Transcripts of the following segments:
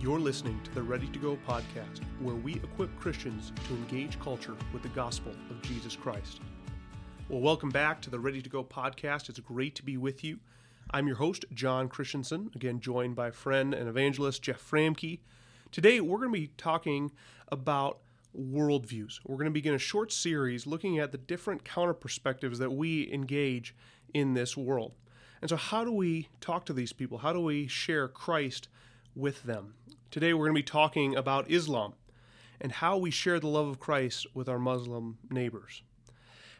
You're listening to the Ready to Go podcast, where we equip Christians to engage culture with the gospel of Jesus Christ. Well, welcome back to the Ready to Go podcast. It's great to be with you. I'm your host, John Christensen, again, joined by friend and evangelist Jeff Framke. Today, we're going to be talking about worldviews. We're going to begin a short series looking at the different counter perspectives that we engage in this world. And so, how do we talk to these people? How do we share Christ with them? Today, we're going to be talking about Islam and how we share the love of Christ with our Muslim neighbors.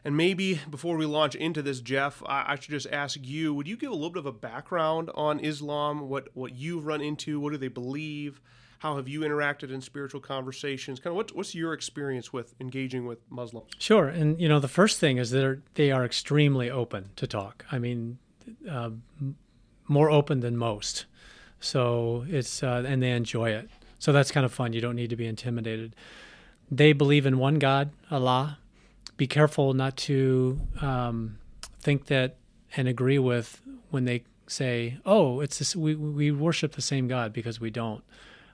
And maybe before we launch into this, Jeff, I, should just ask you would you give a little bit of a background on Islam, what, what you've run into, what do they believe? How have you interacted in spiritual conversations? Kind of what, what's your experience with engaging with Muslims? Sure. And, you know, the first thing is that they are extremely open to talk. I mean, uh, more open than most. So it's uh, and they enjoy it. So that's kind of fun. You don't need to be intimidated. They believe in one God, Allah. Be careful not to um, think that and agree with when they say, "Oh, it's this, we we worship the same God," because we don't.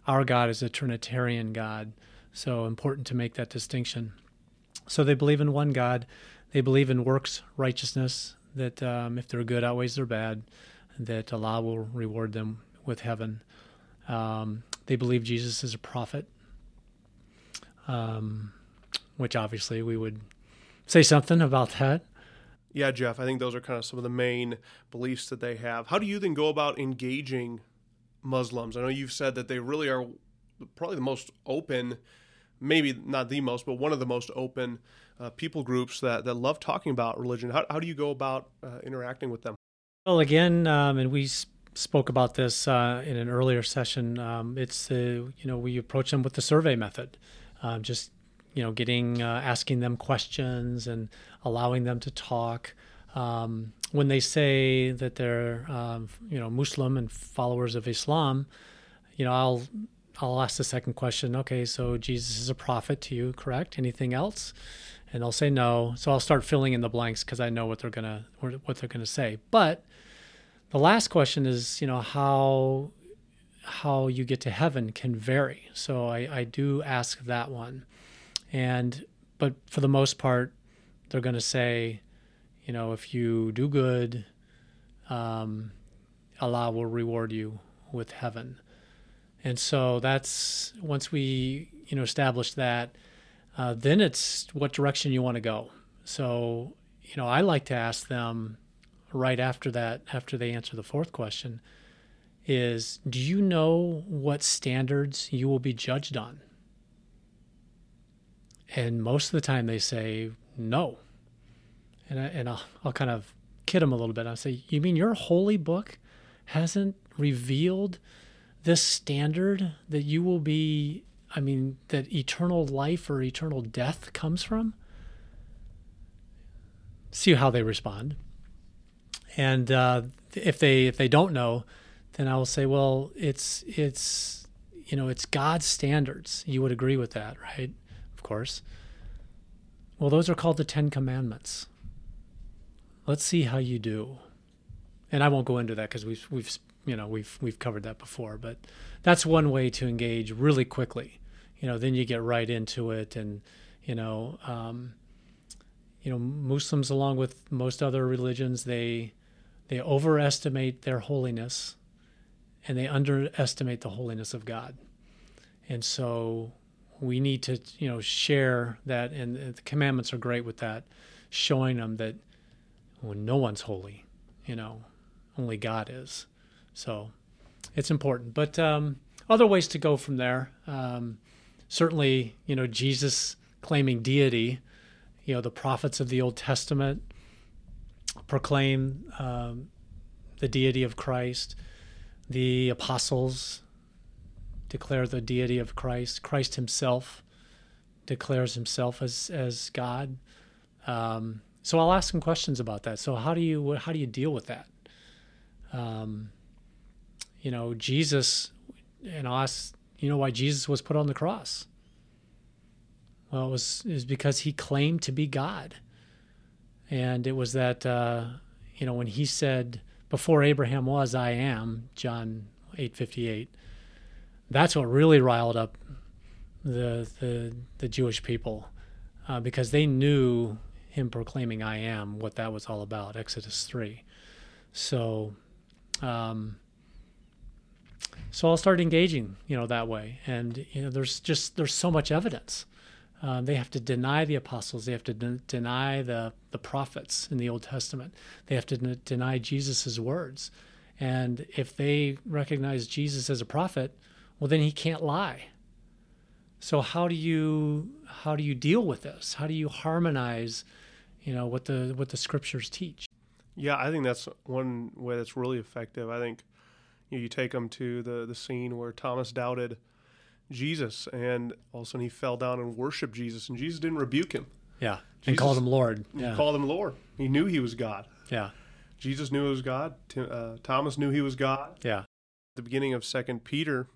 Our God is a Trinitarian God, so important to make that distinction. So they believe in one God. They believe in works righteousness. That um, if they're good outweighs their bad, that Allah will reward them with heaven. Um, they believe Jesus is a prophet, um, which obviously we would say something about that. Yeah, Jeff, I think those are kind of some of the main beliefs that they have. How do you then go about engaging Muslims? I know you've said that they really are probably the most open, maybe not the most, but one of the most open uh, people groups that, that love talking about religion. How, how do you go about uh, interacting with them? Well, again, um, and we spoke about this uh, in an earlier session. Um, it's the you know we approach them with the survey method, um, just you know getting uh, asking them questions and allowing them to talk. Um, when they say that they're um, you know Muslim and followers of Islam, you know I'll I'll ask the second question. Okay, so Jesus is a prophet to you, correct? Anything else? And they'll say no. So I'll start filling in the blanks because I know what they're gonna what they're gonna say. But the last question is, you know, how how you get to heaven can vary. So I, I do ask that one. And but for the most part, they're going to say, you know, if you do good, um, Allah will reward you with heaven. And so that's once we you know establish that, uh, then it's what direction you want to go. So you know, I like to ask them right after that, after they answer the fourth question, is do you know what standards you will be judged on? And most of the time they say no. And, I, and I'll, I'll kind of kid them a little bit. I'll say, You mean your holy book hasn't revealed this standard that you will be, I mean, that eternal life or eternal death comes from? See how they respond. And uh, if they if they don't know, then I will say, well, it's it's you know it's God's standards. You would agree with that, right? Of course. Well, those are called the Ten Commandments. Let's see how you do. And I won't go into that because we've we've you know we've we've covered that before, but that's one way to engage really quickly. You know, then you get right into it, and you know, um, you know, Muslims along with most other religions, they they overestimate their holiness and they underestimate the holiness of God. And so we need to, you know, share that. And the commandments are great with that, showing them that well, no one's holy, you know, only God is. So it's important. But um, other ways to go from there. Um, certainly, you know, Jesus claiming deity, you know, the prophets of the Old Testament proclaim um, the deity of Christ. The apostles declare the deity of Christ. Christ himself declares himself as as God. Um, so I'll ask some questions about that. So how do you how do you deal with that? Um, you know, Jesus, and I'll ask, you know, why Jesus was put on the cross. Well, it was is because he claimed to be God and it was that uh, you know when he said before abraham was i am john 858 that's what really riled up the the, the Jewish people uh, because they knew him proclaiming "I am" what that was all about. Exodus three. So, um, so I'll start engaging, you know, that way. And you know, there's just there's so much evidence. Um, they have to deny the apostles. They have to de- deny the the prophets in the Old Testament. They have to de- deny Jesus' words. And if they recognize Jesus as a prophet, well, then he can't lie. So how do you how do you deal with this? How do you harmonize, you know, what the what the scriptures teach? Yeah, I think that's one way that's really effective. I think you, know, you take them to the the scene where Thomas doubted Jesus, and all of a sudden he fell down and worshipped Jesus, and Jesus didn't rebuke him. Yeah, and called him Lord. Yeah. called him Lord. He knew he was God. Yeah. Jesus knew he was God. Uh, Thomas knew he was God. Yeah. At the beginning of Second Peter,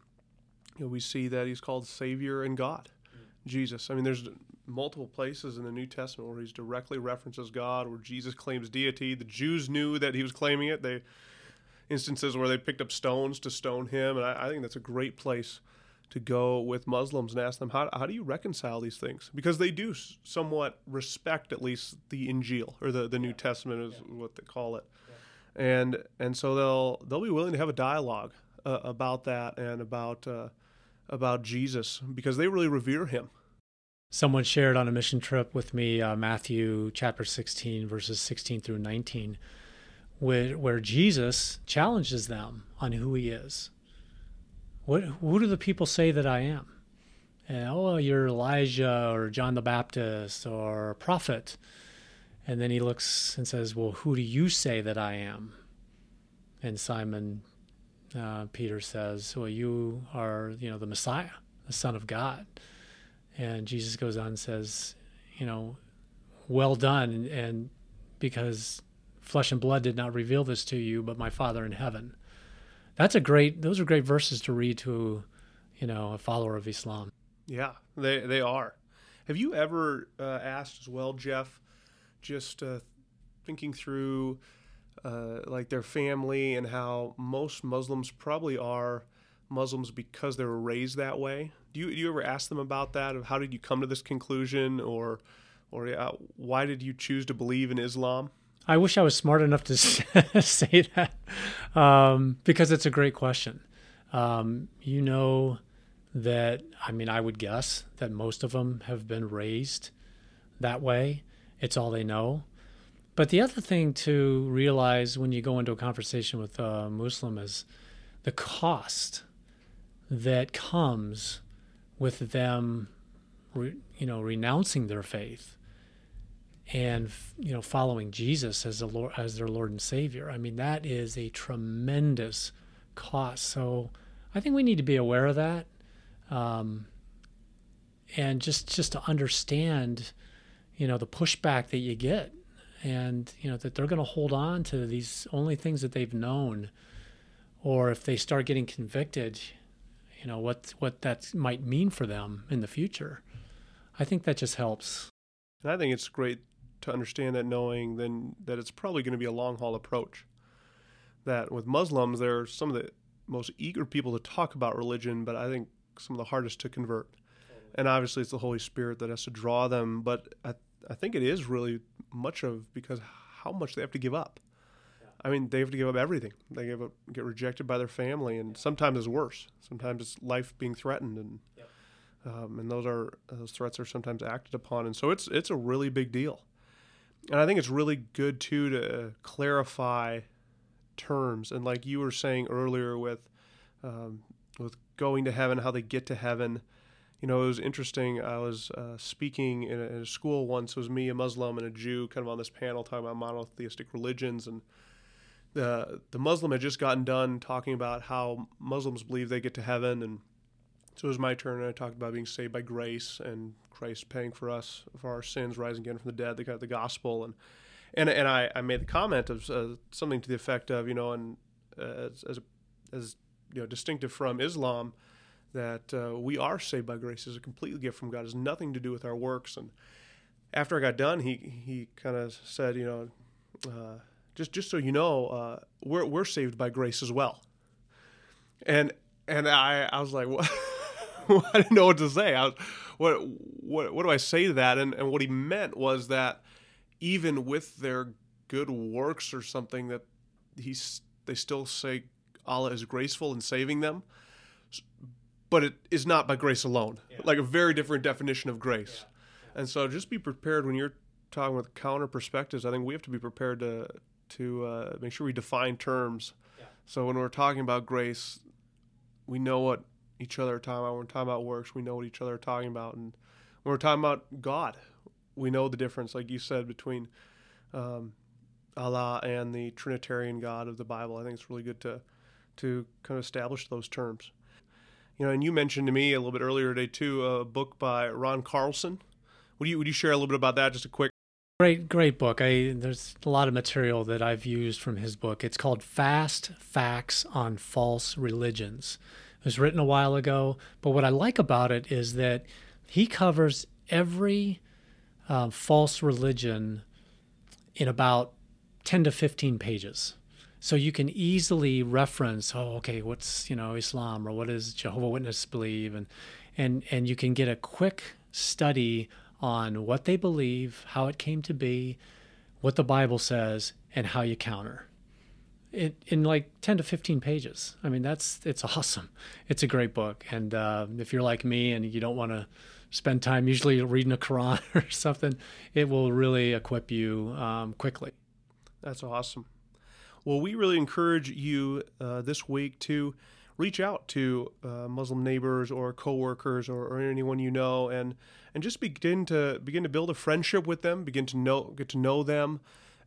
you know, we see that he's called Savior and God, Jesus. I mean, there's multiple places in the New Testament where he's directly references God, where Jesus claims deity. The Jews knew that he was claiming it. They instances where they picked up stones to stone him, and I, I think that's a great place to go with Muslims and ask them how, how do you reconcile these things because they do somewhat respect at least the Injil or the, the New Testament is yeah. what they call it, yeah. and and so they'll they'll be willing to have a dialogue uh, about that and about uh, about Jesus because they really revere him. Someone shared on a mission trip with me uh, Matthew chapter 16 verses 16 through 19 where where Jesus challenges them on who he is what who do the people say that I am? And, oh, you're Elijah or John the Baptist or a prophet. And then he looks and says, Well, who do you say that I am? And Simon uh, Peter says, Well, you are, you know, the Messiah, the Son of God. And Jesus goes on and says, You know, well done. And because flesh and blood did not reveal this to you, but my Father in heaven that's a great those are great verses to read to you know a follower of islam. Yeah they they are. Have you ever uh, asked as well jeff just uh, thinking through uh, like their family and how most muslims probably are muslims because they were raised that way? Do you, do you ever ask them about that of how did you come to this conclusion or or uh, why did you choose to believe in islam I wish I was smart enough to say that um, because it's a great question. Um, you know that, I mean, I would guess that most of them have been raised that way. It's all they know. But the other thing to realize when you go into a conversation with a Muslim is the cost that comes with them, re, you know, renouncing their faith and you know following Jesus as the Lord as their Lord and Savior. I mean that is a tremendous cost. So I think we need to be aware of that, um, and just just to understand, you know, the pushback that you get, and you know that they're going to hold on to these only things that they've known, or if they start getting convicted, you know what what that might mean for them in the future. I think that just helps. And I think it's great to understand that knowing then that it's probably going to be a long haul approach. That with Muslims, they're some of the most eager people to talk about religion, but I think some of the hardest to convert. And obviously, it's the Holy Spirit that has to draw them. But I, I think it is really much of because how much they have to give up. Yeah. I mean, they have to give up everything. They give up, get rejected by their family, and sometimes it's worse. Sometimes it's life being threatened, and yep. um, and those are those threats are sometimes acted upon, and so it's it's a really big deal and I think it's really good too to clarify terms. And like you were saying earlier with um, with going to heaven, how they get to heaven. You know, it was interesting. I was uh, speaking in a, in a, school once. It was me, a Muslim, and a Jew, kind of on this panel talking about monotheistic religions. And the the Muslim had just gotten done talking about how Muslims believe they get to heaven, and so it was my turn, and I talked about being saved by grace and Christ paying for us for our sins, rising again from the dead, the, the gospel, and and and I, I made the comment of uh, something to the effect of you know, and uh, as as, as you know, distinctive from Islam, that uh, we are saved by grace as a complete gift from God. It has nothing to do with our works. And after I got done, he he kind of said, you know, uh, just just so you know, uh, we're we're saved by grace as well. And and I, I was like, what? I didn't know what to say. I was, what, what, what do I say to that? And, and what he meant was that even with their good works or something, that he's, they still say Allah is graceful in saving them, but it is not by grace alone. Yeah. Like a very different definition of grace. Yeah. And so just be prepared when you're talking with counter perspectives. I think we have to be prepared to to uh, make sure we define terms. Yeah. So when we're talking about grace, we know what each other are talking about. When we're talking about works, we know what each other are talking about. And when we're talking about God, we know the difference, like you said, between um, Allah and the Trinitarian God of the Bible. I think it's really good to to kind of establish those terms. You know, and you mentioned to me a little bit earlier today too a book by Ron Carlson. Would you would you share a little bit about that? Just a quick. Great, great book. I there's a lot of material that I've used from his book. It's called Fast Facts on False Religions. It was written a while ago, but what I like about it is that he covers every uh, false religion in about 10 to 15 pages. So you can easily reference, oh, okay, what's you know Islam or what does Jehovah Witness believe, and and and you can get a quick study on what they believe, how it came to be, what the Bible says, and how you counter. It, in like 10 to 15 pages. I mean, that's it's awesome. It's a great book, and uh, if you're like me and you don't want to spend time usually reading a Quran or something, it will really equip you um, quickly. That's awesome. Well, we really encourage you uh, this week to reach out to uh, Muslim neighbors or coworkers or, or anyone you know, and and just begin to begin to build a friendship with them, begin to know get to know them,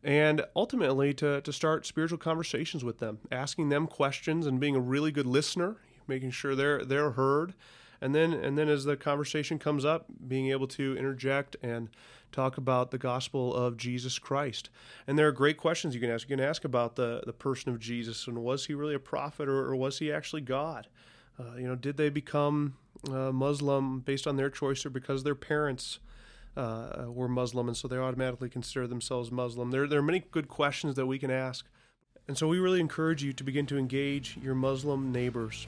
and ultimately to to start spiritual conversations with them, asking them questions and being a really good listener, making sure they're they're heard, and then and then as the conversation comes up, being able to interject and talk about the gospel of Jesus Christ. And there are great questions you can ask. You can ask about the, the person of Jesus and was he really a prophet or, or was he actually God? Uh, you know, did they become uh, Muslim based on their choice or because their parents uh, were Muslim and so they automatically consider themselves Muslim? There, there are many good questions that we can ask. And so we really encourage you to begin to engage your Muslim neighbors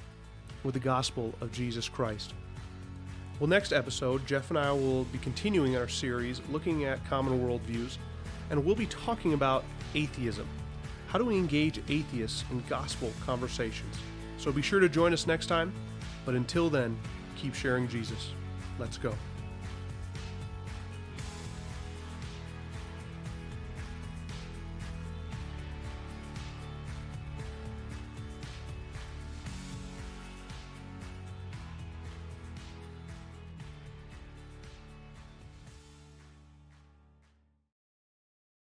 with the gospel of Jesus Christ. Well, next episode, Jeff and I will be continuing our series looking at common worldviews, and we'll be talking about atheism. How do we engage atheists in gospel conversations? So be sure to join us next time, but until then, keep sharing Jesus. Let's go.